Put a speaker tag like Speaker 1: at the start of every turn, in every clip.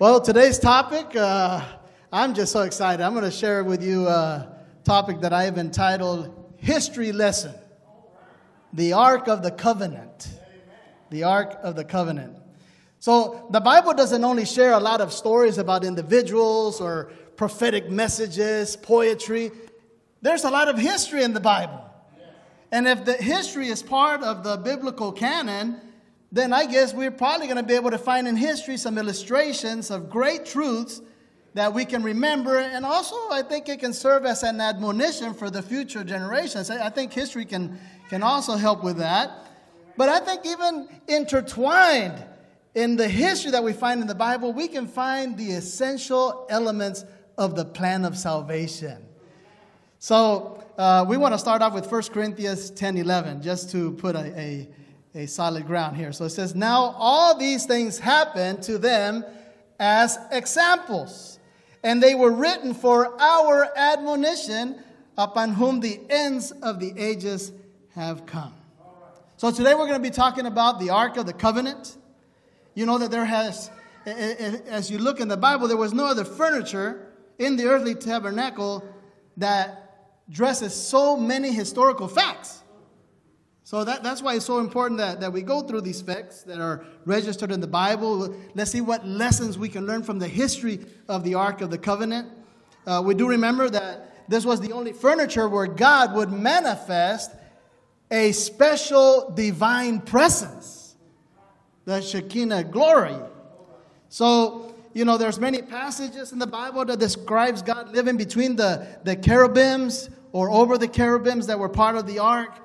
Speaker 1: Well, today's topic, uh, I'm just so excited. I'm going to share with you a topic that I have entitled History Lesson The Ark of the Covenant. The Ark of the Covenant. So, the Bible doesn't only share a lot of stories about individuals or prophetic messages, poetry, there's a lot of history in the Bible. And if the history is part of the biblical canon, then I guess we're probably going to be able to find in history some illustrations of great truths that we can remember. And also, I think it can serve as an admonition for the future generations. I think history can, can also help with that. But I think even intertwined in the history that we find in the Bible, we can find the essential elements of the plan of salvation. So uh, we want to start off with 1 Corinthians 10 11, just to put a, a a solid ground here. So it says, Now all these things happened to them as examples, and they were written for our admonition, upon whom the ends of the ages have come. So today we're going to be talking about the Ark of the Covenant. You know that there has, as you look in the Bible, there was no other furniture in the earthly tabernacle that dresses so many historical facts. So that, that's why it's so important that, that we go through these facts that are registered in the Bible. Let's see what lessons we can learn from the history of the Ark of the Covenant. Uh, we do remember that this was the only furniture where God would manifest a special divine presence, the Shekinah glory. So, you know, there's many passages in the Bible that describes God living between the, the cherubims or over the cherubims that were part of the ark.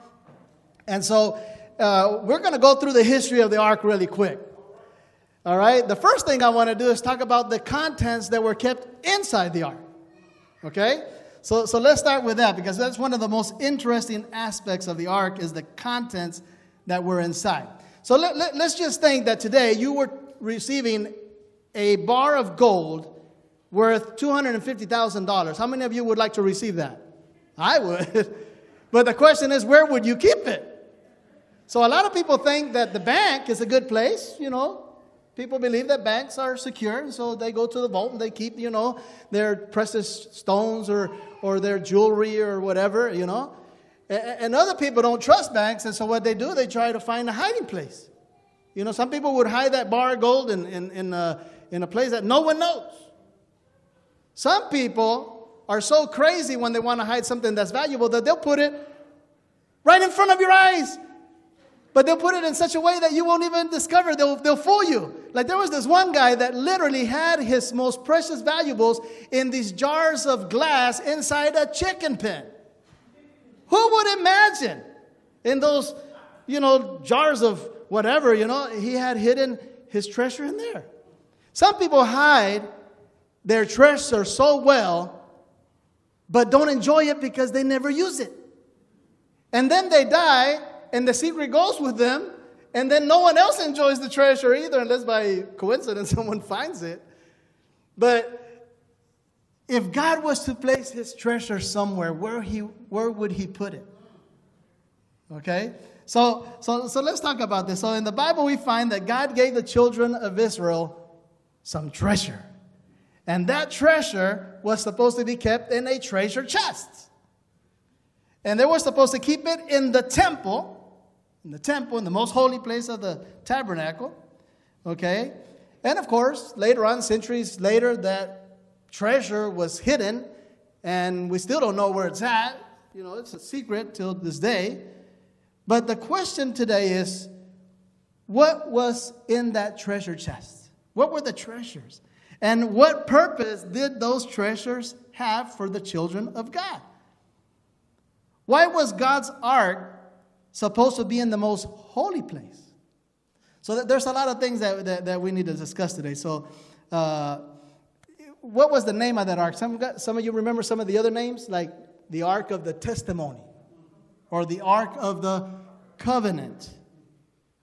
Speaker 1: And so uh, we're going to go through the history of the ark really quick. All right? The first thing I want to do is talk about the contents that were kept inside the ark. Okay? So, so let's start with that because that's one of the most interesting aspects of the ark is the contents that were inside. So let, let, let's just think that today you were receiving a bar of gold worth $250,000. How many of you would like to receive that? I would. but the question is, where would you keep it? So a lot of people think that the bank is a good place, you know. People believe that banks are secure, so they go to the vault and they keep, you know, their precious stones or, or their jewelry or whatever, you know. And other people don't trust banks, and so what they do, they try to find a hiding place. You know, some people would hide that bar of gold in, in, in, a, in a place that no one knows. Some people are so crazy when they want to hide something that's valuable that they'll put it right in front of your eyes. But they'll put it in such a way that you won't even discover. They'll, they'll fool you. Like there was this one guy that literally had his most precious valuables in these jars of glass inside a chicken pen. Who would imagine in those, you know, jars of whatever, you know, he had hidden his treasure in there. Some people hide their treasure so well, but don't enjoy it because they never use it. And then they die and the secret goes with them, and then no one else enjoys the treasure either, unless by coincidence someone finds it. But if God was to place his treasure somewhere, where, he, where would he put it? Okay? So, so, so let's talk about this. So in the Bible, we find that God gave the children of Israel some treasure. And that treasure was supposed to be kept in a treasure chest. And they were supposed to keep it in the temple in the temple, in the most holy place of the tabernacle. Okay? And of course, later on, centuries later, that treasure was hidden, and we still don't know where it's at. You know, it's a secret till this day. But the question today is what was in that treasure chest? What were the treasures? And what purpose did those treasures have for the children of God? Why was God's ark supposed to be in the most holy place. So there's a lot of things that, that, that, we need to discuss today. So, uh, what was the name of that ark? Some, some of you remember some of the other names, like the Ark of the Testimony or the Ark of the Covenant.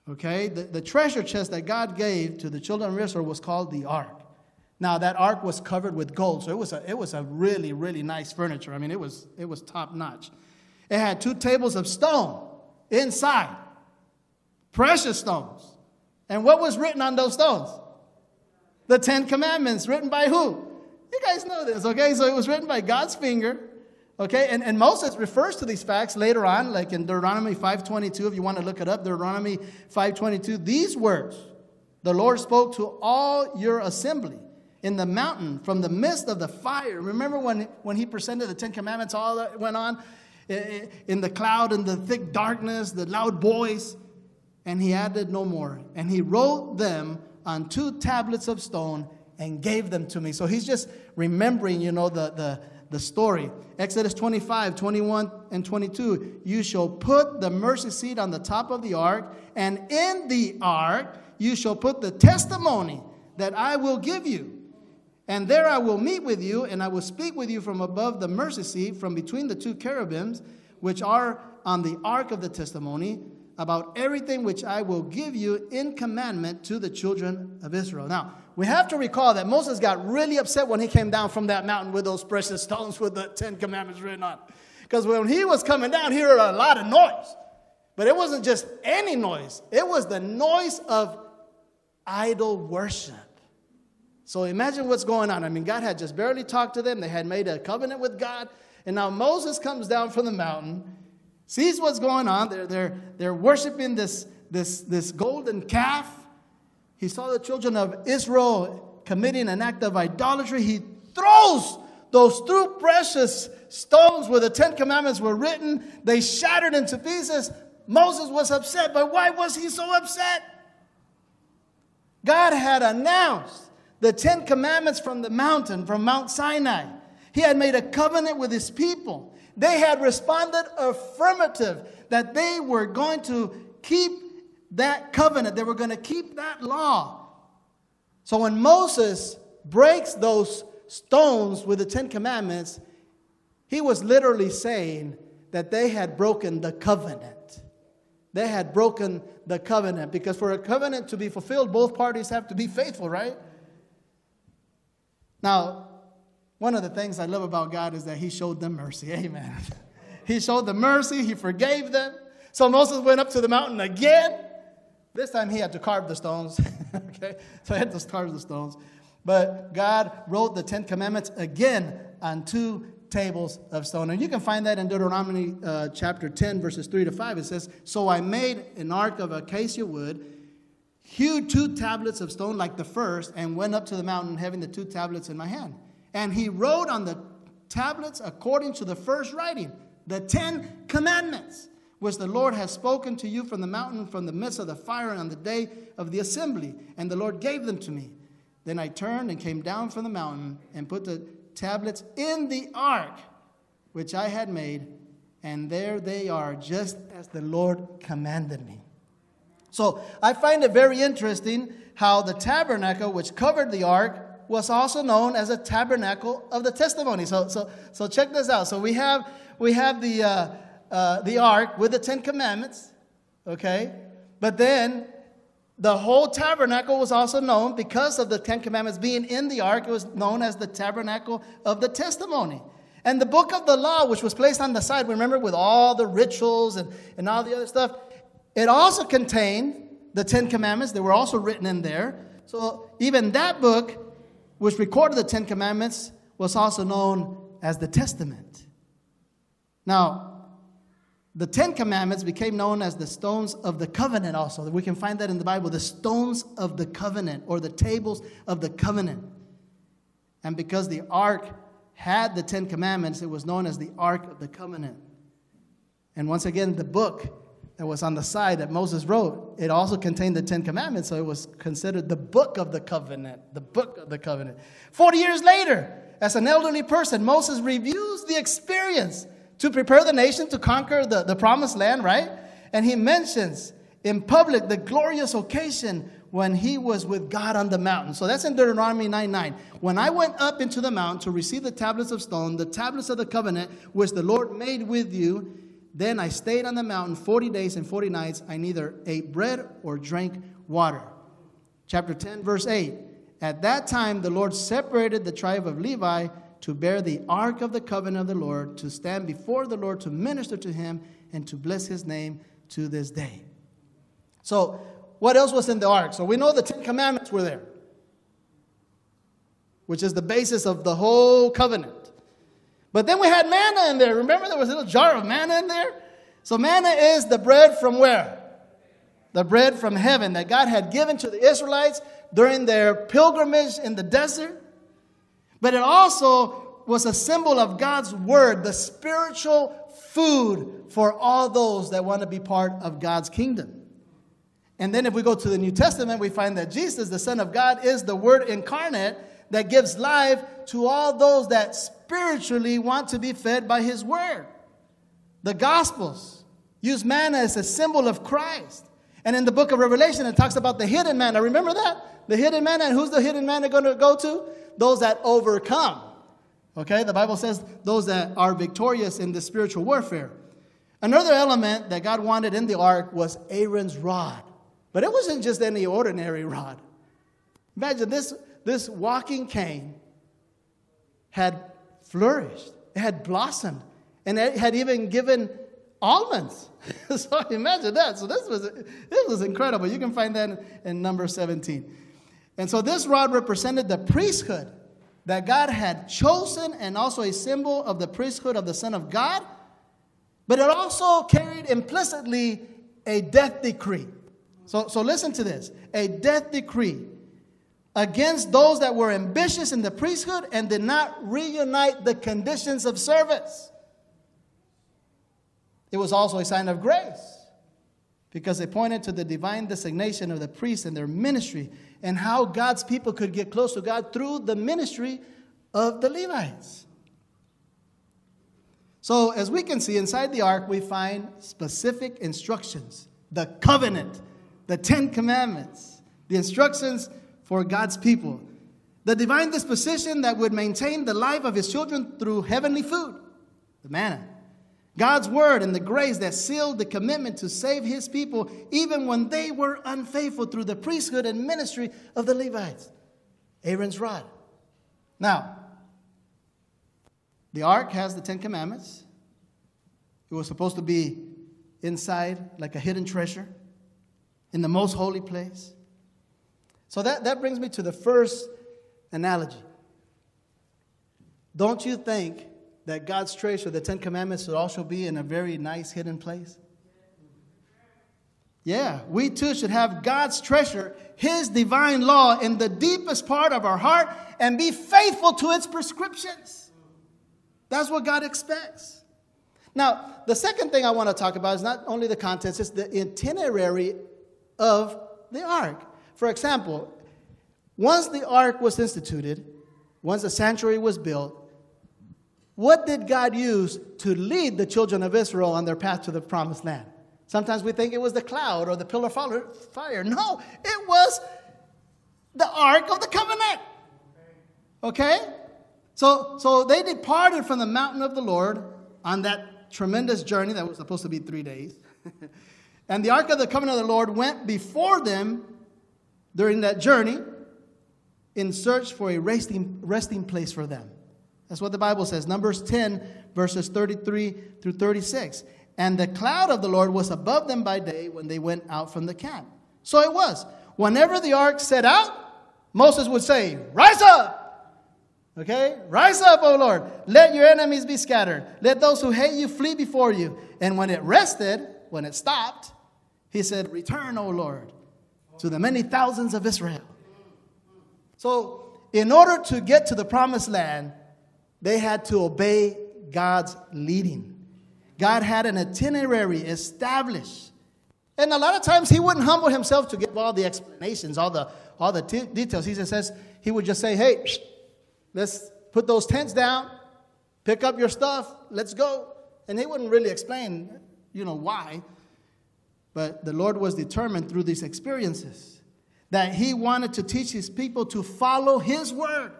Speaker 1: Okay? The, the treasure chest that God gave to the children of Israel was called the Ark. Now, that ark was covered with gold, so it was a, it was a really, really nice furniture. I mean, it was, it was top notch. It had two tables of stone inside. Precious stones. And what was written on those stones? The Ten Commandments, written by who? You guys know this, okay? So it was written by God's finger. Okay, and, and Moses refers to these facts later on, like in Deuteronomy 5.22, if you want to look it up, Deuteronomy 5.22, these words, the Lord spoke to all your assembly in the mountain from the midst of the fire. Remember when, when he presented the Ten Commandments, all that went on Eh, eh, in the cloud and the thick darkness, the loud voice, and he added no more. And he wrote them on two tablets of stone and gave them to me. So he's just remembering, you know, the, the, the story. Exodus 25, 21, and 22. You shall put the mercy seat on the top of the ark, and in the ark you shall put the testimony that I will give you. And there I will meet with you, and I will speak with you from above the mercy seat, from between the two cherubims, which are on the ark of the testimony, about everything which I will give you in commandment to the children of Israel. Now, we have to recall that Moses got really upset when he came down from that mountain with those precious stones with the Ten Commandments written on. Because when he was coming down, he heard a lot of noise. But it wasn't just any noise, it was the noise of idol worship. So imagine what's going on. I mean, God had just barely talked to them, they had made a covenant with God. And now Moses comes down from the mountain, sees what's going on. They're, they're, they're worshiping this, this, this golden calf he saw the children of Israel committing an act of idolatry. He throws those two precious stones where the Ten Commandments were written. They shattered into pieces. Moses was upset, but why was he so upset? God had announced the Ten Commandments from the mountain, from Mount Sinai. He had made a covenant with his people. They had responded affirmative that they were going to keep that covenant, they were going to keep that law. So when Moses breaks those stones with the Ten Commandments, he was literally saying that they had broken the covenant. They had broken the covenant because for a covenant to be fulfilled, both parties have to be faithful, right? Now, one of the things I love about God is that He showed them mercy. Amen. He showed them mercy, He forgave them. So Moses went up to the mountain again this time he had to carve the stones. okay? So he had to carve the stones. But God wrote the Ten Commandments again on two tables of stone. And you can find that in Deuteronomy uh, chapter 10, verses 3 to 5. It says, So I made an ark of acacia wood, hewed two tablets of stone like the first, and went up to the mountain having the two tablets in my hand. And he wrote on the tablets according to the first writing, the Ten Commandments which the Lord has spoken to you from the mountain, from the midst of the fire, on the day of the assembly. And the Lord gave them to me. Then I turned and came down from the mountain and put the tablets in the ark which I had made, and there they are, just as the Lord commanded me. So I find it very interesting how the tabernacle which covered the ark was also known as a tabernacle of the testimony. So, so, so check this out. So we have we have the uh, uh, the ark with the Ten Commandments, okay? But then the whole tabernacle was also known because of the Ten Commandments being in the ark, it was known as the tabernacle of the testimony. And the book of the law, which was placed on the side, remember, with all the rituals and, and all the other stuff, it also contained the Ten Commandments. They were also written in there. So even that book, which recorded the Ten Commandments, was also known as the Testament. Now, the Ten Commandments became known as the stones of the covenant, also. We can find that in the Bible the stones of the covenant or the tables of the covenant. And because the ark had the Ten Commandments, it was known as the Ark of the Covenant. And once again, the book that was on the side that Moses wrote, it also contained the Ten Commandments, so it was considered the book of the covenant. The book of the covenant. Forty years later, as an elderly person, Moses reviews the experience to prepare the nation to conquer the, the promised land, right? And he mentions in public the glorious occasion when he was with God on the mountain. So that's in Deuteronomy 9 9. When I went up into the mountain to receive the tablets of stone, the tablets of the covenant which the Lord made with you, then I stayed on the mountain 40 days and 40 nights. I neither ate bread or drank water. Chapter 10, verse 8. At that time, the Lord separated the tribe of Levi to bear the ark of the covenant of the Lord, to stand before the Lord, to minister to him, and to bless his name to this day. So, what else was in the ark? So, we know the Ten Commandments were there. which is the basis of the whole covenant. But then we had manna in there. Remember, there was a little jar of manna in there? So, manna is the bread from where? The bread from heaven that God had given to the Israelites during their pilgrimage in the desert. But it also was a symbol of God's word, the spiritual food for all those that want to be part of God's kingdom. And then if we go to the New Testament, we find that Jesus, the Son of God, is the Word incarnate that gives life to all those that spiritually want to be fed by His Word. The Gospels use manna as a symbol of Christ. And in the book of Revelation, it talks about the hidden manna. Remember that? The hidden manna. And who's the hidden manna going to go to? Those that overcome. Okay? The Bible says those that are victorious in the spiritual warfare. Another element that God wanted in the ark was Aaron's rod. But it wasn't just any ordinary rod. Imagine this, this walking cane had flourished, it had blossomed, and it had even given almonds. so imagine that. So this was, this was incredible. You can find that in, number 17. And so this rod represented the priesthood that God had chosen and also a symbol of the priesthood of the Son of God. But it also carried implicitly a death decree. So, so listen to this a death decree against those that were ambitious in the priesthood and did not reunite the conditions of service. It was also a sign of grace because it pointed to the divine designation of the priests and their ministry and how God's people could get close to God through the ministry of the Levites. So, as we can see inside the ark, we find specific instructions, the covenant the Ten Commandments, the instructions for God's people, the divine disposition that would maintain the life of his children through heavenly food, the manna, God's word and the grace that sealed the commitment to save his people even when they were unfaithful through the priesthood and ministry of the Levites, Aaron's rod. Now, the ark has the Ten Commandments. It was supposed to be inside like a hidden treasure in the most holy place. So that, that brings me to the first analogy. Don't you think that God's treasure, the Ten Commandments, should also be in a very nice hidden place? Yeah, we too should have God's treasure, His divine law, in the deepest part of our heart and be faithful to its prescriptions. That's what God expects. Now, the second thing I want to talk about is not only the contents, it's the itinerary of the ark. For example, once the ark was instituted, once the sanctuary was built, what did God use to lead the children of Israel on their path to the promised land? Sometimes we think it was the cloud or the pillar of fire. No, it was the ark of the covenant. Okay? So, so they departed from the mountain of the Lord on that tremendous journey that was supposed to be three days. And the ark of the covenant of the Lord went before them during that journey in search for a resting, resting place for them. That's what the Bible says. Numbers 10, verses 33 through 36. And the cloud of the Lord was above them by day when they went out from the camp. So it was. Whenever the ark set out, Moses would say, Rise up! Okay? Rise up, O Lord. Let your enemies be scattered. Let those who hate you flee before you. And when it rested, when it stopped, he said, Return, O Lord, to the many thousands of Israel. So, in order to get to the promised land, they had to obey God's leading. God had an itinerary established. And a lot of times he wouldn't humble himself to give all the explanations, all the, all the t- details. He just says, he would just say, hey, let's put those tents down, pick up your stuff, let's go. And he wouldn't really explain, you know, why. But the Lord was determined through these experiences that He wanted to teach His people to follow His word,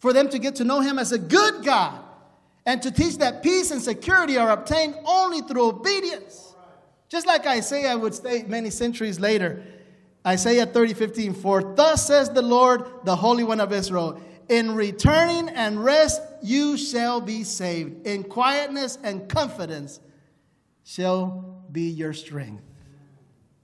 Speaker 1: for them to get to know Him as a good God, and to teach that peace and security are obtained only through obedience. Just like Isaiah would state many centuries later, Isaiah 30 15, For thus says the Lord, the Holy One of Israel, in returning and rest you shall be saved. In quietness and confidence shall be your strength.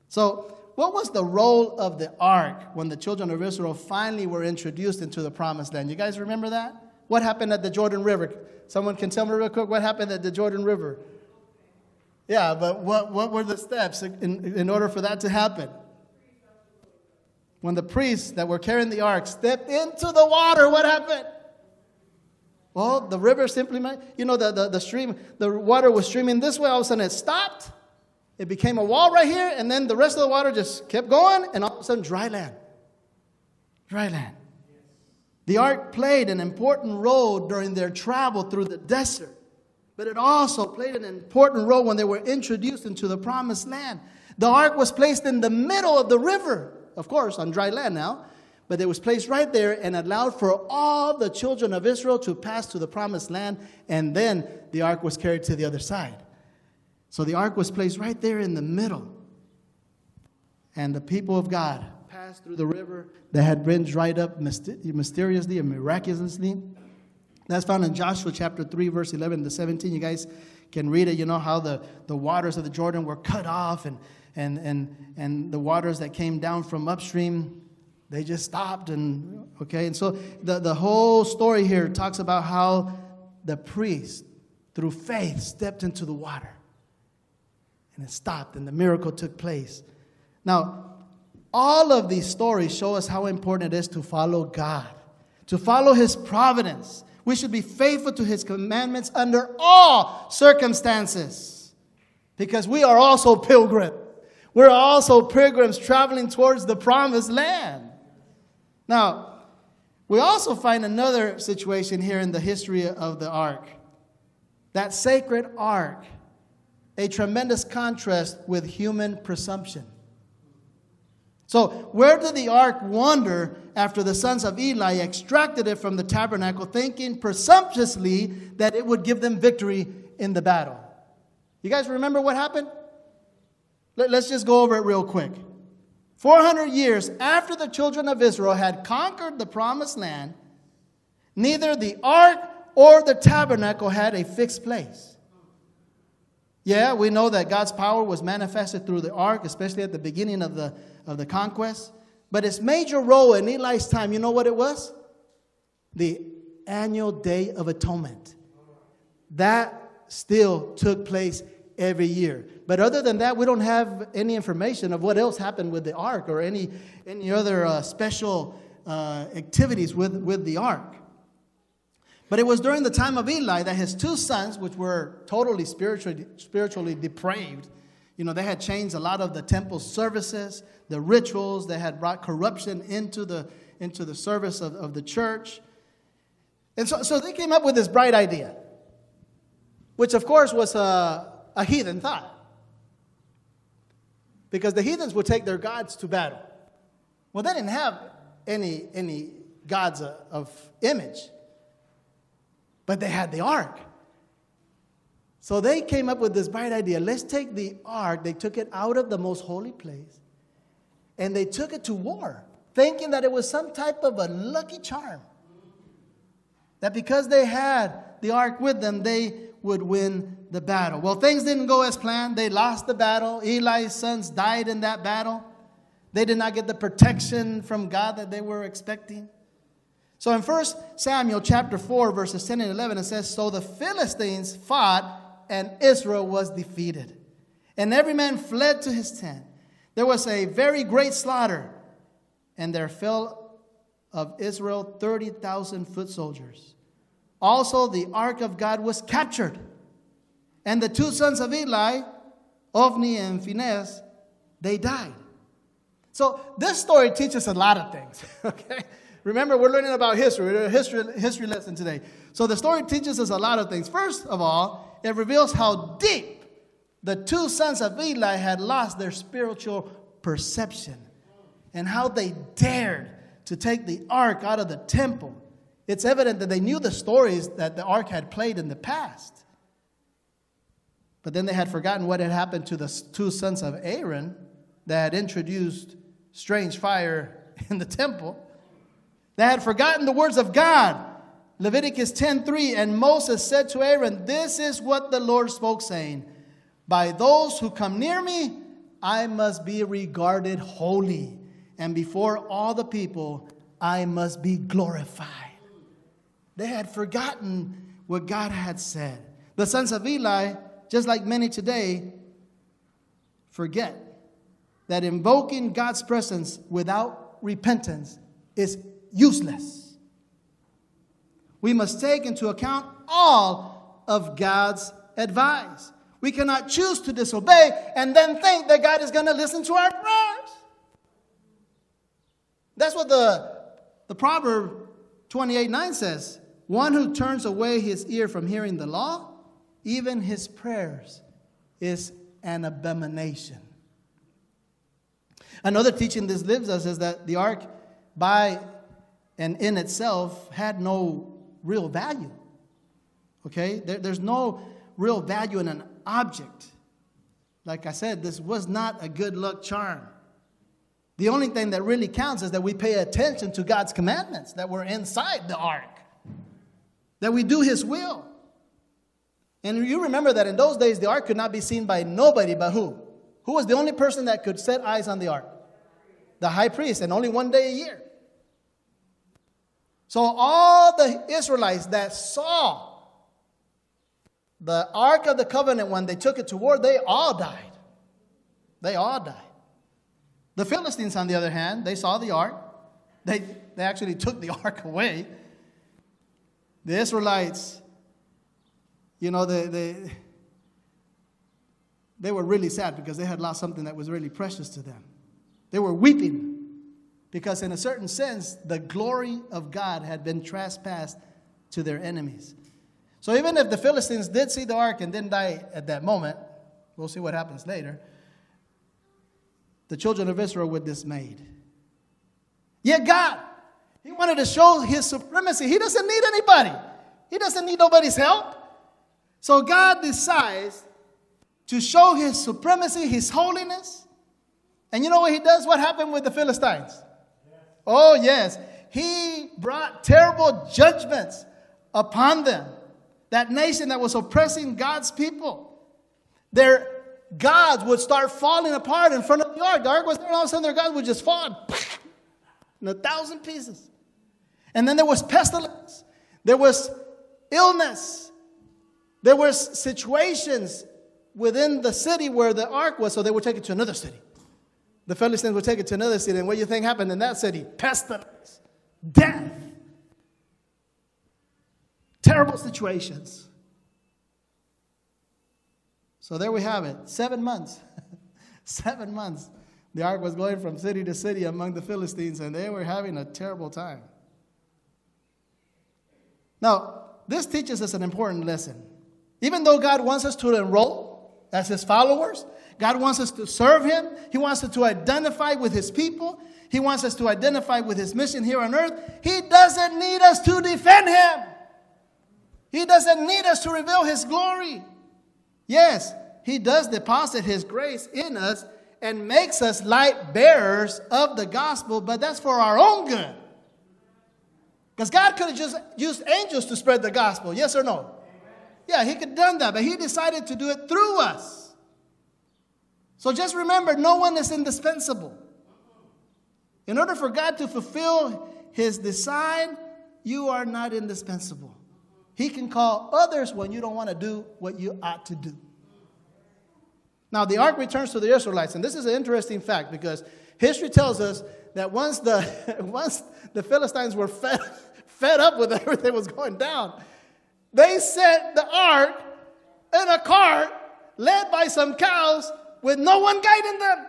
Speaker 1: So what was the role of the ark when the children of Israel finally were introduced into the promised land? You guys remember that? What happened at the Jordan River? Someone can tell me real quick what happened at the Jordan River? Yeah, but what, what were the steps in, in order for that to happen? When the priests that were carrying the ark stepped into the water, what happened? Well, the river simply, you know, the, the, the stream, the water was streaming this way, all of a sudden it stopped. It became a wall right here, and then the rest of the water just kept going, and all of a sudden, dry land. Dry land. The ark played an important role during their travel through the desert, but it also played an important role when they were introduced into the promised land. The ark was placed in the middle of the river, of course, on dry land now, but it was placed right there and allowed for all the children of Israel to pass to the promised land, and then the ark was carried to the other side. So the ark was placed right there in the middle. And the people of God passed through the river that had been dried up mysteriously and miraculously. That's found in Joshua chapter 3, verse 11 to 17. You guys can read it. You know how the, the waters of the Jordan were cut off, and, and, and, and the waters that came down from upstream they just stopped and okay and so the, the whole story here talks about how the priest through faith stepped into the water and it stopped and the miracle took place. Now all of these stories show us how important it is to follow god to follow his providence. We should be faithful to his commandments under all circumstances because we are also pilgrims we're also pilgrims traveling towards the promised land. Now, we also find another situation here in the history of the ark. That sacred ark, a tremendous contrast with human presumption. So, where did the ark wander after the sons of Eli extracted it from the tabernacle, thinking presumptuously that it would give them victory in the battle? You guys remember what happened? Let's just go over it real quick. 400 years after the children of Israel had conquered the promised land, neither the ark or the tabernacle had a fixed place. Yeah, we know that God's power was manifested through the ark, especially at the beginning of the, of the conquest. But its major role in Eli's time, you know what it was? The annual Day of Atonement. That still took place every year. But other than that, we don't have any information of what else happened with the ark or any, any other uh, special uh, activities with, with the ark. But it was during the time of Eli that his two sons, which were totally spiritually, spiritually depraved, you know, they had changed a lot of the temple services, the rituals, they had brought corruption into the, into the service of, of the church. And so, so they came up with this bright idea, which of course was a, a heathen thought. Because the heathens would take their gods to battle. Well, they didn't have any, any gods of image, but they had the ark. So they came up with this bright idea let's take the ark, they took it out of the most holy place, and they took it to war, thinking that it was some type of a lucky charm. That because they had the ark with them, they would win the battle. Well, things didn't go as planned. They lost the battle. Eli's sons died in that battle. They did not get the protection from God that they were expecting. So in 1 Samuel chapter 4, verses 10 and 11, it says, So the Philistines fought, and Israel was defeated. And every man fled to his tent. There was a very great slaughter, and there fell of Israel 30,000 foot soldiers. Also, the ark of God was captured. And the two sons of Eli, Ophni and Phinehas, they died. So this story teaches a lot of things. Okay? Remember, we're learning about history. We're a history, history lesson today. So the story teaches us a lot of things. First of all, it reveals how deep the two sons of Eli had lost their spiritual perception and how they dared to take the ark out of the temple it's evident that they knew the stories that the ark had played in the past. But then they had forgotten what had happened to the two sons of Aaron that had introduced strange fire in the temple. They had forgotten the words of God. Leviticus 10:3 and Moses said to Aaron, "This is what the Lord spoke saying, by those who come near me, I must be regarded holy, and before all the people, I must be glorified. They had forgotten what God had said. The sons of Eli, just like many today, forget that invoking God's presence without repentance is useless. We must take into account all of God's advice. We cannot choose to disobey and then think that God is going to listen to our prayers. That's what the, the proverb 28 9 says. One who turns away his ear from hearing the law, even his prayers, is an abomination. Another teaching this lives us is that the ark, by and in itself, had no real value. Okay? There, there's no real value in an object. Like I said, this was not a good luck charm. The only thing that really counts is that we pay attention to God's commandments that were inside the ark, that we do His will. And you remember that in those days, the ark could not be seen by nobody but who? Who was the only person that could set eyes on the ark? The high priest, and only one day a year. So all the Israelites that saw the Ark of the Covenant when they took it to war, they all died. They all died. The Philistines, on the other hand, they saw the ark. They, they actually took the ark away. The Israelites, you know, they, they, they were really sad because they had lost something that was really precious to them. They were weeping because, in a certain sense, the glory of God had been trespassed to their enemies. So, even if the Philistines did see the ark and didn't die at that moment, we'll see what happens later, the children of Israel were dismayed. Yet, God, He wanted to show His supremacy. He doesn't need anybody, He doesn't need nobody's help. So, God decides to show his supremacy, his holiness. And you know what he does? What happened with the Philistines? Oh, yes. He brought terrible judgments upon them. That nation that was oppressing God's people. Their gods would start falling apart in front of the ark. The ark was there, and all of a sudden their gods would just fall in a thousand pieces. And then there was pestilence, there was illness, there was situations within the city where the ark was, so they would take it to another city. The Philistines would take it to another city, and what do you think happened in that city? Pestilence, death, terrible situations. So there we have it. Seven months. Seven months. The ark was going from city to city among the Philistines, and they were having a terrible time. Now, this teaches us an important lesson. Even though God wants us to enroll as his followers. God wants us to serve him. He wants us to identify with his people. He wants us to identify with his mission here on earth. He doesn't need us to defend him. He doesn't need us to reveal his glory. Yes, he does deposit his grace in us and makes us light bearers of the gospel, but that's for our own good. Because God could have just used angels to spread the gospel, yes or no? Yeah, he could have done that, but he decided to do it through us. So just remember, no one is indispensable. In order for God to fulfill his design, you are not indispensable. He can call others when you don't want to do what you ought to do. Now, the ark returns to the Israelites, and this is an interesting fact because history tells us that once the, once the Philistines were fed, fed up with everything that was going down, they set the ark in a cart led by some cows with no one guiding them.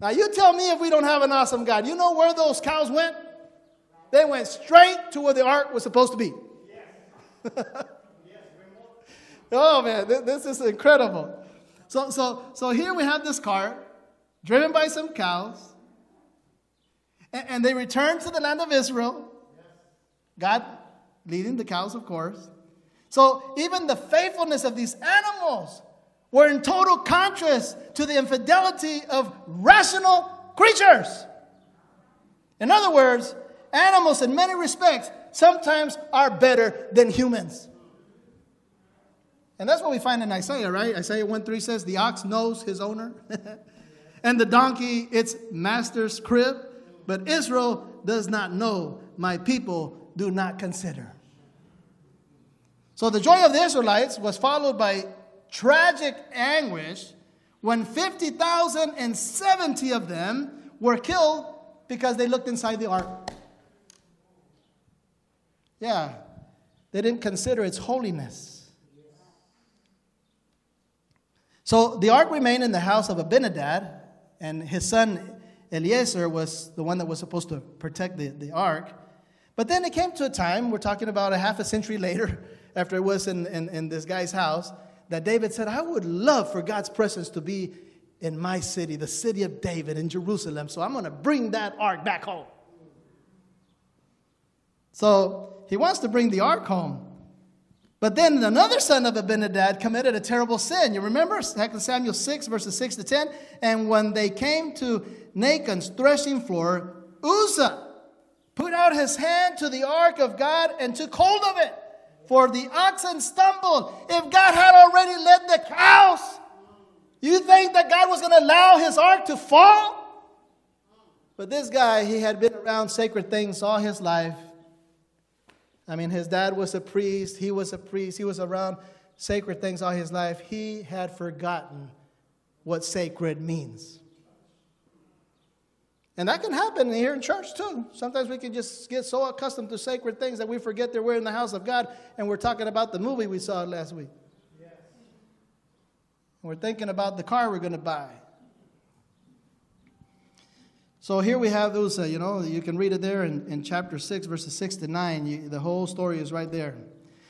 Speaker 1: Now, you tell me if we don't have an awesome God. You know where those cows went? They went straight to where the ark was supposed to be. oh, man, this is incredible. So, so, so here we have this cart driven by some cows, and, and they return to the land of Israel. God leading the cows, of course. So even the faithfulness of these animals were in total contrast to the infidelity of rational creatures. In other words, animals, in many respects, sometimes are better than humans. And that's what we find in Isaiah, right? Isaiah 1 3 says, The ox knows his owner, and the donkey its master's crib, but Israel does not know, my people do not consider. So the joy of the Israelites was followed by tragic anguish when 50,070 of them were killed because they looked inside the ark. Yeah, they didn't consider its holiness. So the ark remained in the house of Abinadab, and his son Eliezer was the one that was supposed to protect the, the ark. But then it came to a time, we're talking about a half a century later, after it was in, in, in this guy's house, that David said, I would love for God's presence to be in my city, the city of David in Jerusalem. So I'm going to bring that ark back home. So he wants to bring the ark home. But then another son of Abinadab committed a terrible sin. You remember 2 Samuel 6, verses 6 to 10? And when they came to Nachon's threshing floor, Uzzah put out his hand to the ark of God and took hold of it. For the oxen stumbled. If God had already led the cows, you think that God was going to allow his ark to fall? But this guy, he had been around sacred things all his life. I mean, his dad was a priest, he was a priest, he was around sacred things all his life. He had forgotten what sacred means. And that can happen here in church too. Sometimes we can just get so accustomed to sacred things that we forget that we're in the house of God and we're talking about the movie we saw last week. Yes. We're thinking about the car we're going to buy. So here we have those, you know, you can read it there in, in chapter 6, verses 6 to 9. You, the whole story is right there.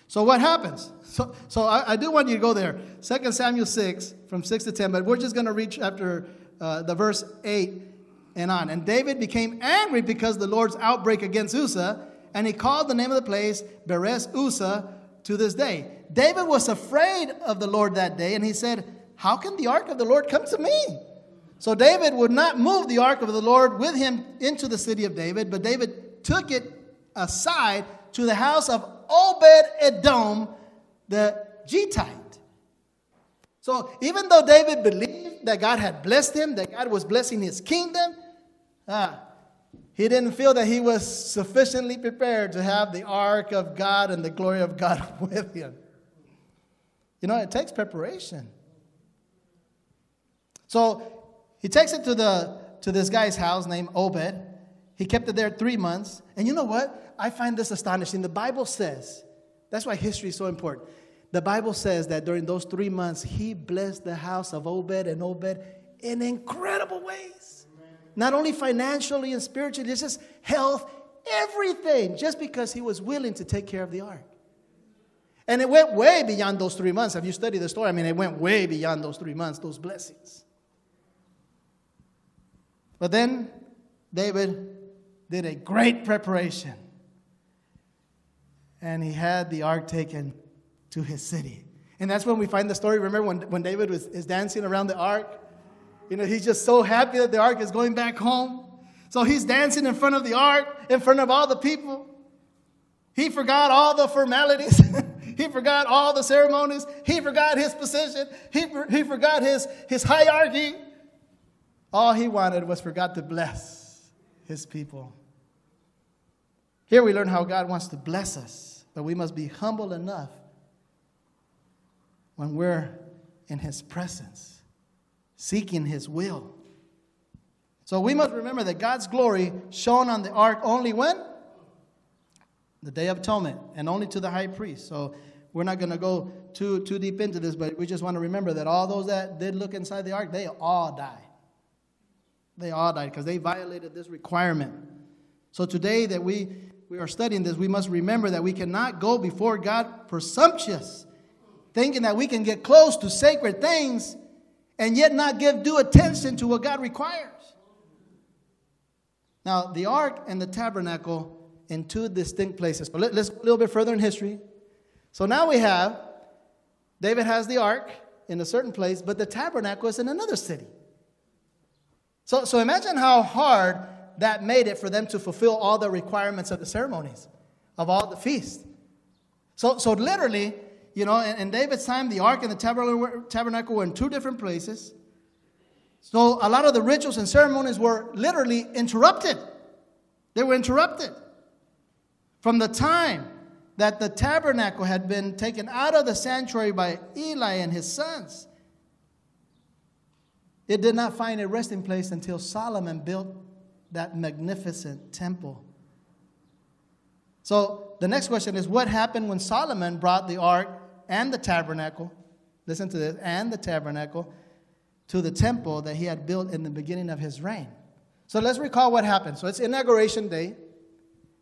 Speaker 1: So what happens? So, so I, I, do want you to go there. 2 Samuel 6, from 6 to 10, but we're just going to reach after uh, the verse 8 and on. And David became angry because the Lord's outbreak against Uzzah, and he called the name of the place Perez Uzzah to this day. David was afraid of the Lord that day, and he said, How can the ark of the Lord come to me? So David would not move the ark of the Lord with him into the city of David, but David took it aside to the house of Obed Edom, the Gittite. So even though David believed that God had blessed him, that God was blessing his kingdom, ah, he didn't feel that he was sufficiently prepared to have the ark of God and the glory of God with him. You know, it takes preparation. So he takes it to, the, to this guy's house named Obed. He kept it there three months. And you know what? I find this astonishing. The Bible says, that's why history is so important. The Bible says that during those three months, he blessed the house of Obed and Obed in incredible ways. Not only financially and spiritually, it's just health, everything, just because he was willing to take care of the ark. And it went way beyond those three months. Have you studied the story? I mean, it went way beyond those three months, those blessings. But then David did a great preparation. And he had the ark taken to his city. And that's when we find the story. Remember when, when David was is dancing around the ark? You know, he's just so happy that the ark is going back home. So he's dancing in front of the ark, in front of all the people. He forgot all the formalities. he forgot all the ceremonies. He forgot his position. He, he forgot his, his hierarchy. All he wanted was for God to bless his people. Here we learn how God wants to bless us, but we must be humble enough when we're in his presence, seeking his will. So we must remember that God's glory shone on the ark only when? The Day of Atonement, and only to the high priest. So we're not going to go too, too deep into this, but we just want to remember that all those that did look inside the ark, they all died. They all died because they violated this requirement. So today that we, we are studying this, we must remember that we cannot go before God presumptuous, thinking that we can get close to sacred things and yet not give due attention to what God requires. Now, the ark and the tabernacle in two distinct places. But let, us go a little bit further in history. So now we have David has the ark in a certain place, but the tabernacle is in another city. So, so imagine how hard that made it for them to fulfill all the requirements of the ceremonies, of all the feasts. So, so literally, you know, in, in David's time, the ark and the tabernacle were in two different places. So a lot of the rituals and ceremonies were literally interrupted. They were interrupted. From the time that the tabernacle had been taken out of the sanctuary by Eli and his sons, it did not find a resting place until Solomon built that magnificent temple. So the next question is what happened when Solomon brought the ark and the tabernacle? Listen to this and the tabernacle to the temple that he had built in the beginning of his reign. So let's recall what happened. So it's inauguration day.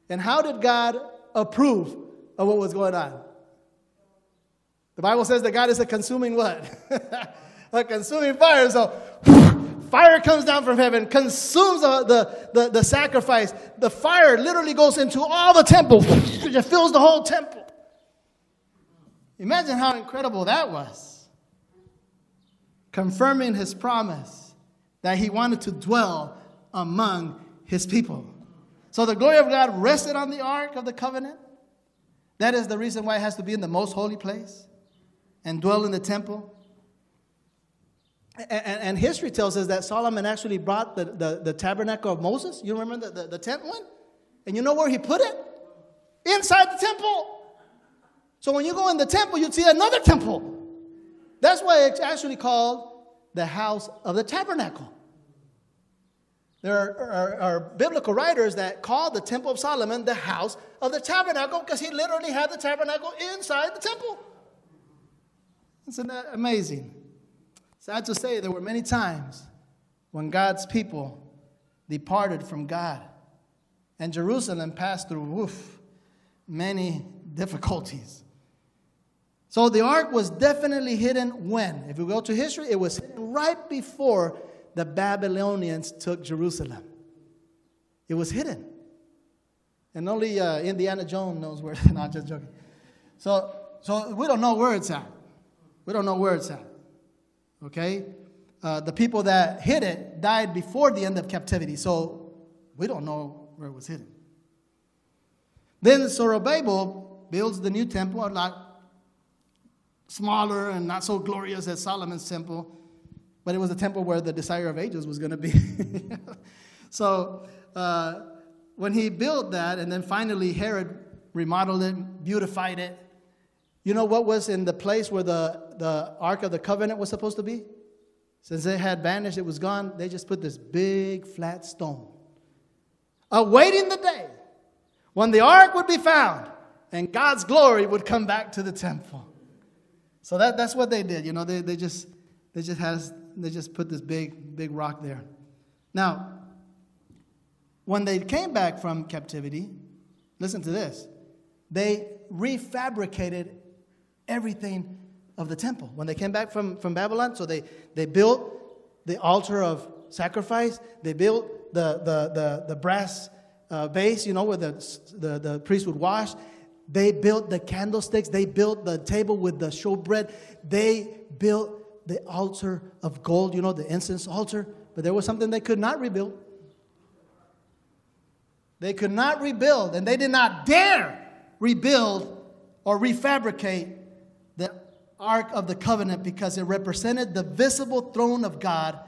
Speaker 1: And how did God approve of what was going on? The Bible says that God is a consuming what? a consuming fire. So fire comes down from heaven, consumes the, the, the, sacrifice. The fire literally goes into all the temple, it fills the whole temple. Imagine how incredible that was. Confirming his promise that he wanted to dwell among his people. So the glory of God rested on the ark of the covenant. That is the reason why it has to be in the most holy place and dwell in the temple. And, and, history tells us that Solomon actually brought the, the, the tabernacle of Moses. You remember the, the, the tent one? And you know where he put it? Inside the temple. So when you go in the temple, you see another temple. That's why it's actually called the house of the tabernacle. There are, are, are, biblical writers that call the Temple of Solomon the house of the tabernacle because he literally had the tabernacle inside the temple. Isn't that amazing? Sad to say, there were many times when God's people departed from God. And Jerusalem passed through woof, many difficulties. So the ark was definitely hidden when? If we go to history, it was hidden right before the Babylonians took Jerusalem. It was hidden. And only uh, Indiana Jones knows where. no, I'm just joking. So, so we don't know where it's at. We don't know where it's at. Okay? Uh, the people that hid it died before the end of captivity, so we don't know where it was hidden. Then Zerubbabel builds the new temple, smaller and not so glorious as Solomon's temple, but it was a temple where the desire of ages was going to be. so uh, when he built that, and then finally Herod remodeled it, beautified it, you know what was in the place where the, the Ark of the Covenant was supposed to be? Since it had vanished, it was gone, they just put this big flat stone, awaiting the day when the ark would be found and God's glory would come back to the temple. So that, that's what they did. You know, they, they just they just has they just put this big, big rock there. Now, when they came back from captivity, listen to this. They refabricated everything of the temple. When they came back from, from Babylon, so they, they built the altar of sacrifice, they built the, the, the, the brass uh, base, you know, where the, the, the priest would wash. They built the candlesticks, they built the table with the showbread, they built the altar of gold, you know, the incense altar. But there was something they could not rebuild. They could not rebuild, and they did not dare rebuild or refabricate the Ark of the Covenant because it represented the visible throne of God,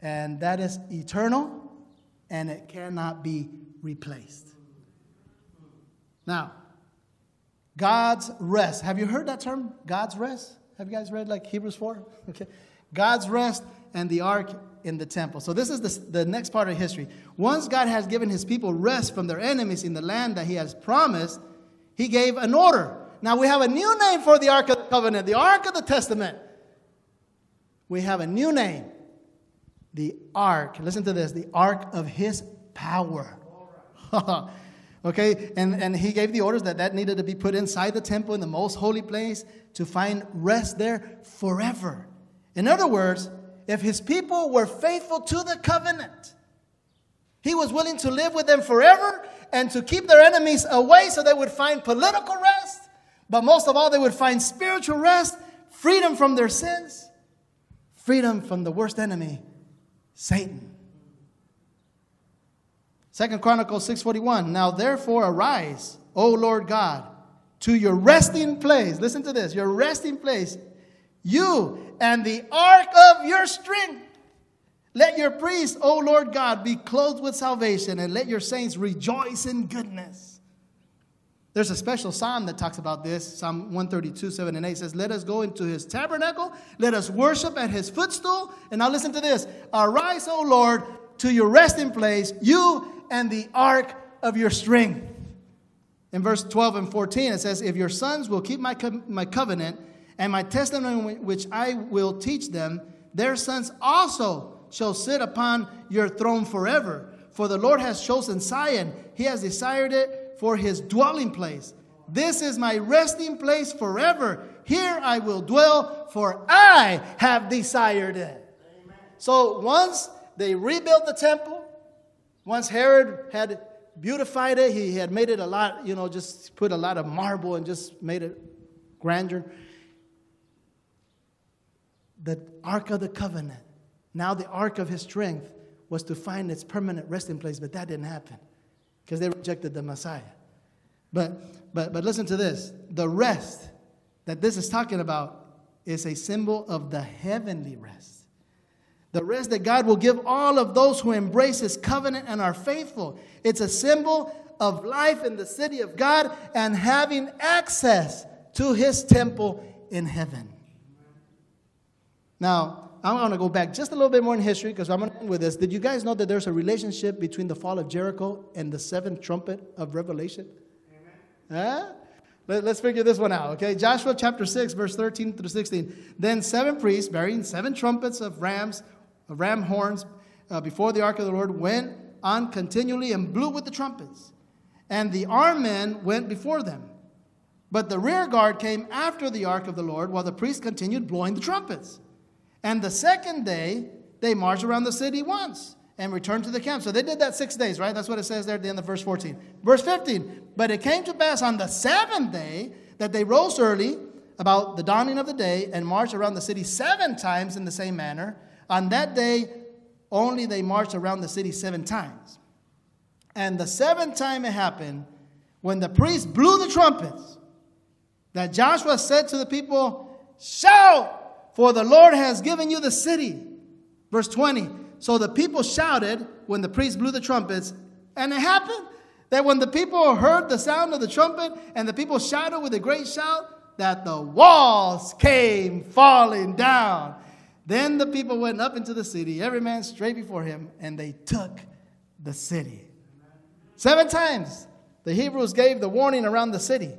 Speaker 1: and that is eternal and it cannot be replaced. Now, God's rest. Have you heard that term? God's rest? Have you guys read like Hebrews 4? Okay. God's rest and the ark in the temple. So, this is the, the next part of history. Once God has given his people rest from their enemies in the land that he has promised, he gave an order. Now we have a new name for the Ark of the Covenant, the Ark of the Testament. We have a new name. The Ark. Listen to this the Ark of His power. okay, and, and he gave the orders that that needed to be put inside the temple in the most holy place to find rest there forever. In other words, if his people were faithful to the covenant, he was willing to live with them forever and to keep their enemies away so they would find political rest, but most of all, they would find spiritual rest, freedom from their sins, freedom from the worst enemy, Satan. Second Chronicles 6:41 Now therefore arise, O Lord God, to your resting place. Listen to this your resting place, you and the ark of your strength. Let your priests, O Lord God, be clothed with salvation, and let your saints rejoice in goodness. There's a special psalm that talks about this. Psalm 132, 7 and 8 says, Let us go into his tabernacle, let us worship at his footstool. And now listen to this Arise, O Lord, to your resting place, you and the ark of your strength. In verse 12 and 14, it says, If your sons will keep my, co- my covenant and my testimony which I will teach them, their sons also shall sit upon your throne forever. For the Lord has chosen Zion, he has desired it for his dwelling place. This is my resting place forever. Here I will dwell, for I have desired it. Amen. So once they rebuilt the temple, once Herod had beautified it. He had made it a lot, you know, just put a lot of marble and just made it grandeur. The Ark of the Covenant, now the Ark of His strength, was to find its permanent resting place, but that didn't happen because they rejected the Messiah. But, but, but listen to this the rest that this is talking about is a symbol of the heavenly rest. The rest that God will give all of those who embrace His covenant and are faithful. It's a symbol of life in the city of God and having access to His temple in heaven. Now, I'm going to go back just a little bit more in history because I'm going to end with this. Did you guys know that there's a relationship between the fall of Jericho and the seventh trumpet of Revelation? Amen. Huh? Let, us figure this one out, okay? Joshua chapter 6, verse 13 through 16. Then seven priests bearing seven trumpets of rams ram horns uh, before the ark of the Lord went on continually and blew with the trumpets. And the armed men went before them. But the rear guard came after the ark of the Lord while the priests continued blowing the trumpets. And the second day, they marched around the city once and returned to the camp. So they did that six days, right? That's what it says there at the end of verse 14. Verse 15. But it came to pass on the seventh day that they rose early about the dawning of the day and marched around the city seven times in the same manner. On that day, only they marched around the city seven times. And the seventh time it happened, when the priest blew the trumpets, that Joshua said to the people, Shout, for the Lord has given you the city. Verse 20. So the people shouted when the priest blew the trumpets, and it happened that when the people heard the sound of the trumpet and the people shouted with a great shout, that the walls came falling down then the people went up into the city, every man straight before him, and they took the city. Seven times the Hebrews gave the warning around the city.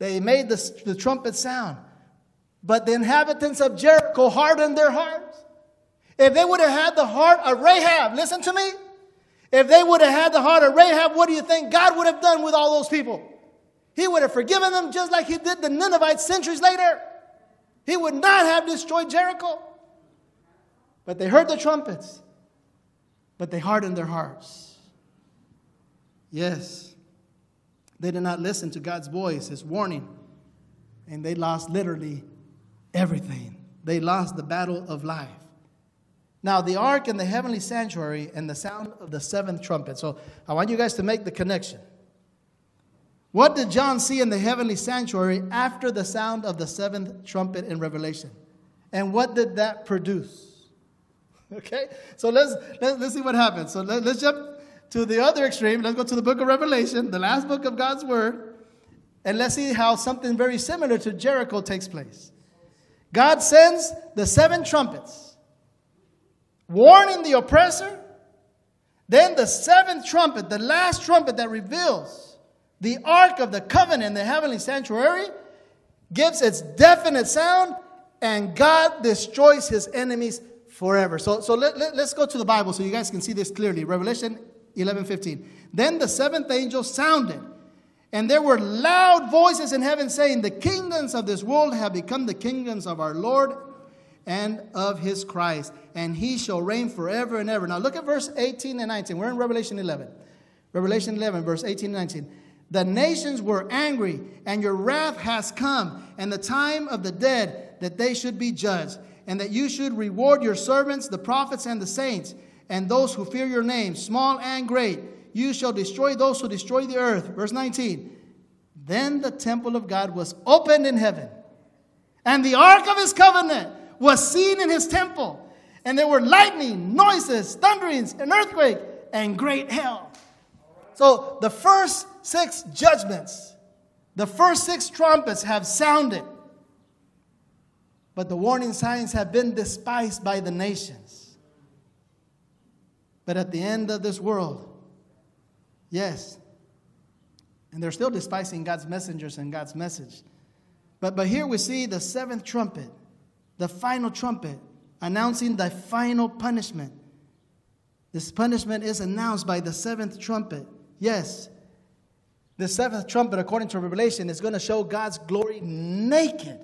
Speaker 1: They made the, the trumpet sound. But the inhabitants of Jericho hardened their hearts. If they would have had the heart of Rahab, listen to me. If they would have had the heart of Rahab, what do you think God would have done with all those people? He would have forgiven them just like he did the Ninevites centuries later. He would not have destroyed Jericho. But they heard the trumpets, but they hardened their hearts. Yes, they did not listen to God's voice, His warning, and they lost literally everything. They lost the battle of life. Now, the ark and the heavenly sanctuary and the sound of the seventh trumpet. So, I want you guys to make the connection. What did John see in the heavenly sanctuary after the sound of the seventh trumpet in Revelation? And what did that produce? Okay? So let's, let's, let's see what happens. So let, let's jump to the other extreme. Let's go to the book of Revelation, the last book of God's Word, and let's see how something very similar to Jericho takes place. God sends the seven trumpets, warning the oppressor. Then the seventh trumpet, the last trumpet that reveals the ark of the covenant, the heavenly sanctuary, gives its definite sound, and God destroys his enemies forever. So, so let, let, us go to the Bible so you guys can see this clearly. Revelation 11 15. Then the seventh angel sounded, and there were loud voices in heaven saying, The kingdoms of this world have become the kingdoms of our Lord and of his Christ, and he shall reign forever and ever. Now look at verse 18 and 19. We're in Revelation 11. Revelation 11, verse 18 and 19. The nations were angry, and your wrath has come, and the time of the dead that they should be judged and that you should reward your servants, the prophets and the saints, and those who fear your name, small and great. You shall destroy those who destroy the earth. Verse 19. Then the temple of God was opened in heaven, and the ark of his covenant was seen in his temple. And there were lightning, noises, thunderings, an earthquake, and great hail. So the first six judgments, the first six trumpets have sounded. But the warning signs have been despised by the nations. But at the end of this world, yes, and they're still despising God's messengers and God's message. But, but here we see the seventh trumpet, the final trumpet, announcing the final punishment. This punishment is announced by the seventh trumpet. Yes, the seventh trumpet, according to Revelation, is going to show God's glory naked.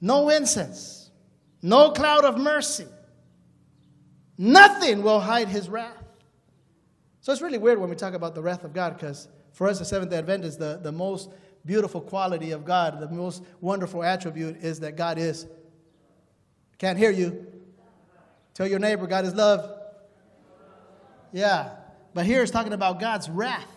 Speaker 1: No incense, no cloud of mercy. Nothing will hide his wrath. So it's really weird when we talk about the wrath of God because for us, the Seventh day Adventists, the, the most beautiful quality of God, the most wonderful attribute is that God is. Can't hear you. Tell your neighbor, God is love. Yeah. But here it's talking about God's wrath.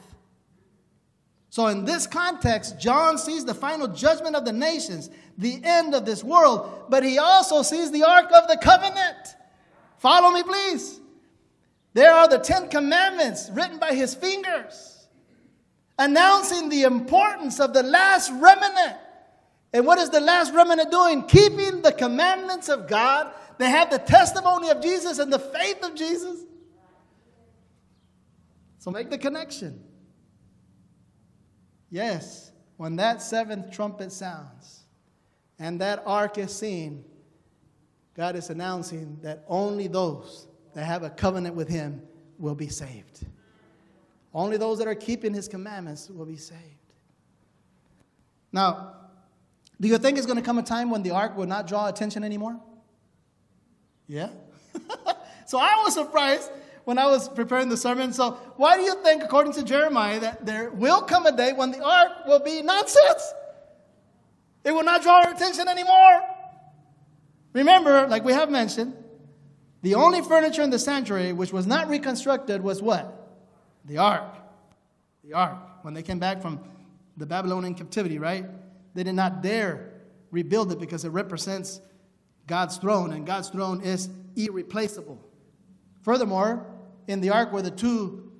Speaker 1: So, in this context, John sees the final judgment of the nations, the end of this world, but he also sees the Ark of the Covenant. Follow me, please. There are the Ten Commandments written by his fingers announcing the importance of the last remnant. And what is the last remnant doing? Keeping the commandments of God. They have the testimony of Jesus and the faith of Jesus. So make the connection. Yes, when that seventh trumpet sounds and that ark is seen, God is announcing that only those that have a covenant with Him will be saved. Only those that are keeping his commandments will be saved. Now, do you think it's going to come a time when the ark will not draw attention anymore? Yeah? so I was surprised when I was preparing the sermon. So, why do you think, according to Jeremiah, that there will come a day when the ark will be nonsense? It will not draw our attention anymore. Remember, like we have mentioned, the only furniture in the sanctuary which was not reconstructed was what? The ark. The ark. When they came back from the Babylonian captivity, right? They did not dare rebuild it because it represents God's throne, and God's throne is irreplaceable. Furthermore, in the ark were the two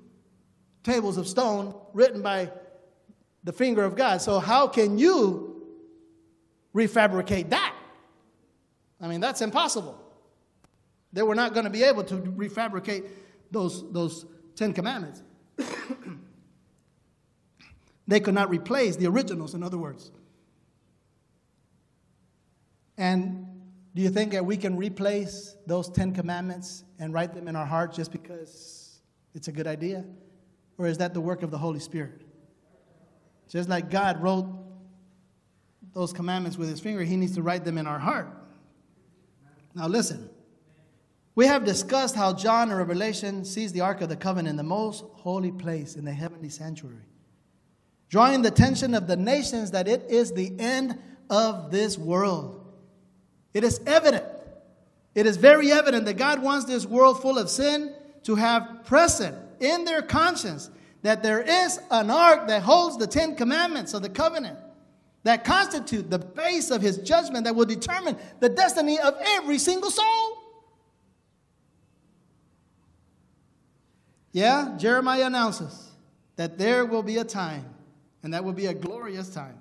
Speaker 1: tables of stone written by the finger of God. So, how can you refabricate that? I mean, that's impossible. They were not going to be able to refabricate those, those Ten Commandments. they could not replace the originals, in other words. And do you think that we can replace those Ten Commandments and write them in our heart just because it's a good idea? Or is that the work of the Holy Spirit? Just like God wrote those commandments with his finger, he needs to write them in our heart. Now, listen. We have discussed how John in Revelation sees the Ark of the Covenant in the most holy place in the heavenly sanctuary, drawing the attention of the nations that it is the end of this world. It is evident, it is very evident that God wants this world full of sin to have present in their conscience that there is an ark that holds the Ten Commandments of the covenant that constitute the base of his judgment that will determine the destiny of every single soul. Yeah, Jeremiah announces that there will be a time, and that will be a glorious time,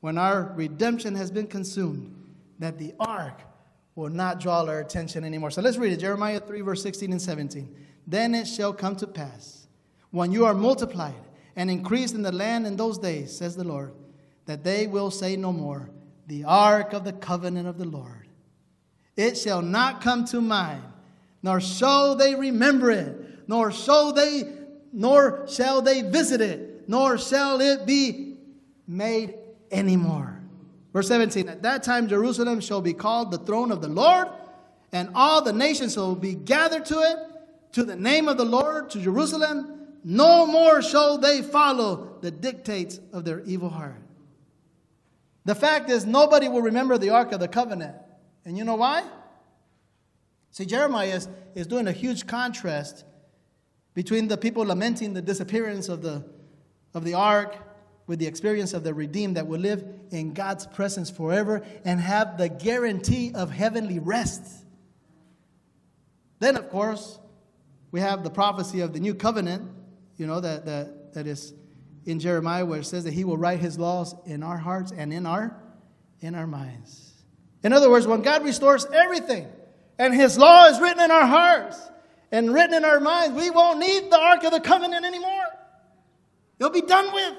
Speaker 1: when our redemption has been consumed, that the ark will not draw our attention anymore. So let's read it Jeremiah 3, verse 16 and 17. Then it shall come to pass, when you are multiplied and increased in the land in those days, says the Lord, that they will say no more, The ark of the covenant of the Lord. It shall not come to mind, nor shall they remember it nor shall they, nor shall they visit it, nor shall it be made anymore. Verse 17 At that time Jerusalem shall be called the throne of the Lord, and all the nations shall be gathered to it, to the name of the Lord, to Jerusalem. No more shall they follow the dictates of their evil heart. The fact is, nobody will remember the Ark of the Covenant. And you know why? See, Jeremiah is, is doing a huge contrast between the people lamenting the disappearance of the, of the ark with the experience of the redeemed that will live in God's presence forever and have the guarantee of heavenly rest. Then, of course, we have the prophecy of the new covenant, you know, that, that, that is in Jeremiah where it says that he will write his laws in our hearts and in our in our minds. In other words, when God restores everything and his law is written in our hearts and written in our minds, we won't need the Ark of the Covenant anymore. It'll be done with.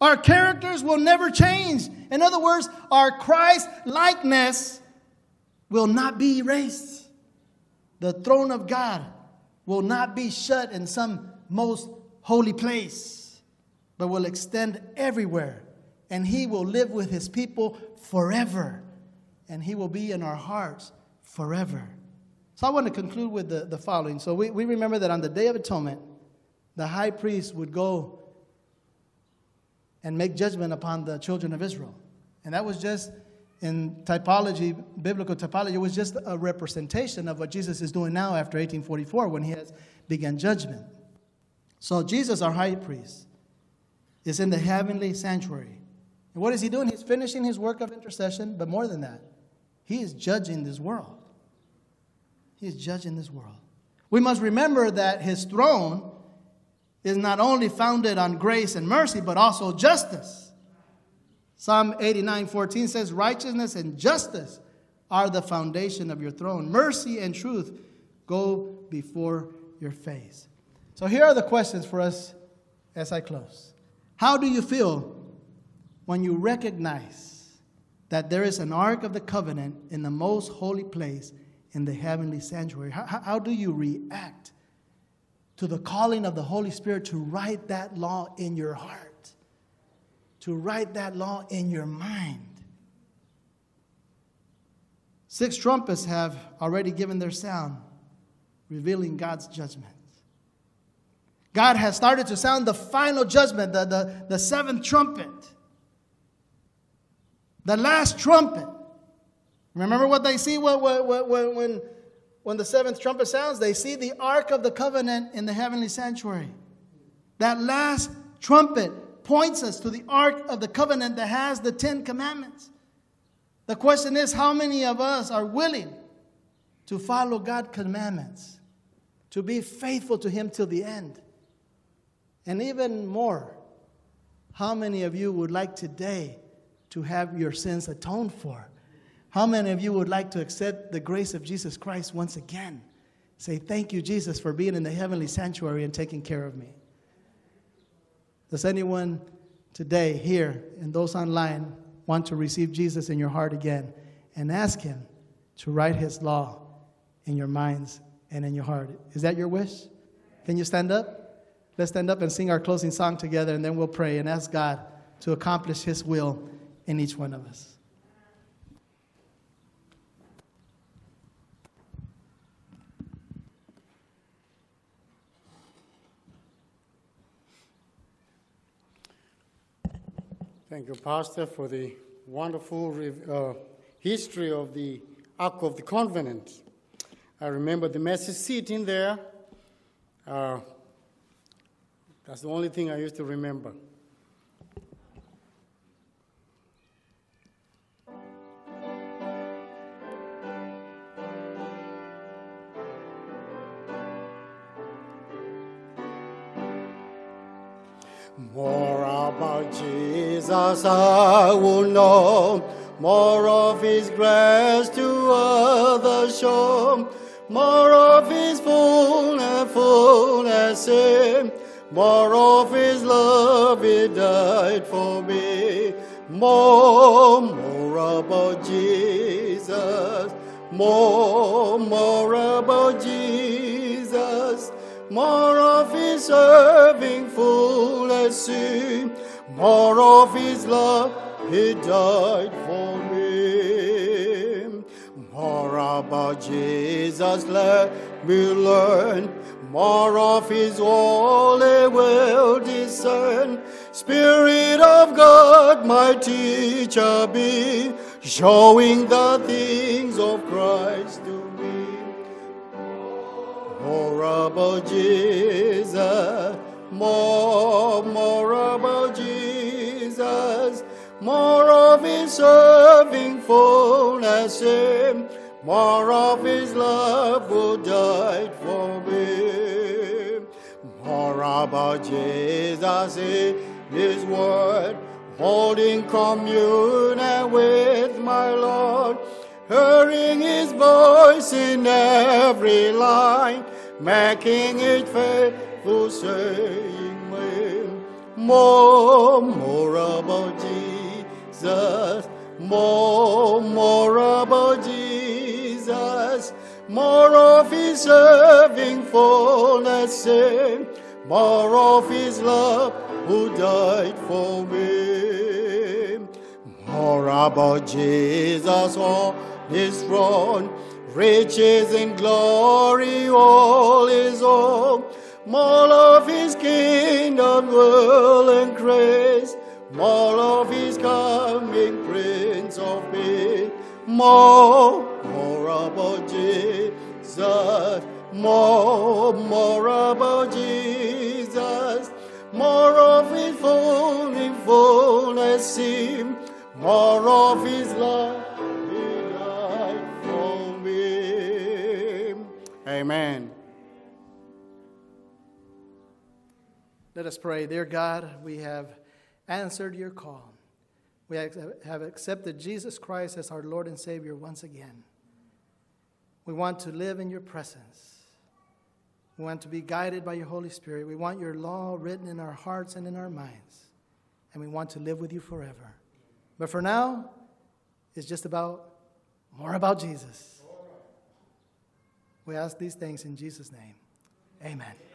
Speaker 1: Our characters will never change. In other words, our Christ likeness will not be erased. The throne of God will not be shut in some most holy place, but will extend everywhere. And He will live with His people forever. And He will be in our hearts forever. So I want to conclude with the, the following. So we, we remember that on the Day of Atonement, the high priest would go and make judgment upon the children of Israel. And that was just in typology, biblical typology, it was just a representation of what Jesus is doing now after 1844 when he has begun judgment. So Jesus, our high priest, is in the heavenly sanctuary. And what is he doing? He's finishing his work of intercession, but more than that, he is judging this world. He is judging this world. We must remember that his throne is not only founded on grace and mercy, but also justice. Psalm 89 14 says, Righteousness and justice are the foundation of your throne. Mercy and truth go before your face. So here are the questions for us as I close. How do you feel when you recognize that there is an ark of the covenant in the most holy place in the heavenly sanctuary? How, how do you react to the calling of the Holy Spirit to write that law in your heart, to write that law in your mind? Six trumpets have already given their sound, revealing God's judgment. God has started to sound the final judgment, the, the, the seventh trumpet the last trumpet. Remember what they see when, when, when, when the seventh trumpet sounds? They see the Ark of the Covenant in the heavenly sanctuary. That last trumpet points us to the Ark of the Covenant that has the Ten Commandments. The question is how many of us are willing to follow God's commandments, to be faithful to Him till the end? And even more, how many of you would like today to have your sins atoned for. How many of you would like to accept the grace of Jesus Christ once again? Say, Thank you, Jesus, for being in the heavenly sanctuary and taking care of me. Does anyone today, here, and those online, want to receive Jesus in your heart again and ask Him to write His law in your minds and in your heart? Is that your wish? Can you stand up? Let's stand up and sing our closing song together, and then we'll pray and ask God to accomplish His will in each one of us.
Speaker 2: Thank you, Pastor, for the wonderful uh, history of the Ark of the Covenant. I remember the message sitting there. Uh, that's the only thing I used to remember. More about Jesus I will know, more of His grace to others show, more of His fullness, fullness in, more of His love He died for me, more, more about Jesus, more, more about Jesus. More of his serving fullness see, more of his love, he died for me. More about Jesus, let me learn, more of his holy will discern. Spirit of God, my teacher be, showing the things of Christ to me. more about Jesus, more, more about. More of his serving fullness in, more of his love who died for me. More about Jesus in his word, holding communion with my Lord, hearing his voice in every line, making it faithful, saying, "When more, more about Jesus, more, more about Jesus, more of his serving fullness, in, more of his love who died for me. More about Jesus on his throne, riches and glory, all his own. More of his kingdom, will and grace, more of his coming, Prince of Peace. More, more about Jesus, more, more about Jesus, more of his full fullness, him, more of his love. Amen.
Speaker 1: Let us pray. Dear God, we have answered your call. We have accepted Jesus Christ as our Lord and Savior once again. We want to live in your presence. We want to be guided by your Holy Spirit. We want your law written in our hearts and in our minds. And we want to live with you forever. But for now, it's just about more about Jesus. We ask these things in Jesus' name. Amen.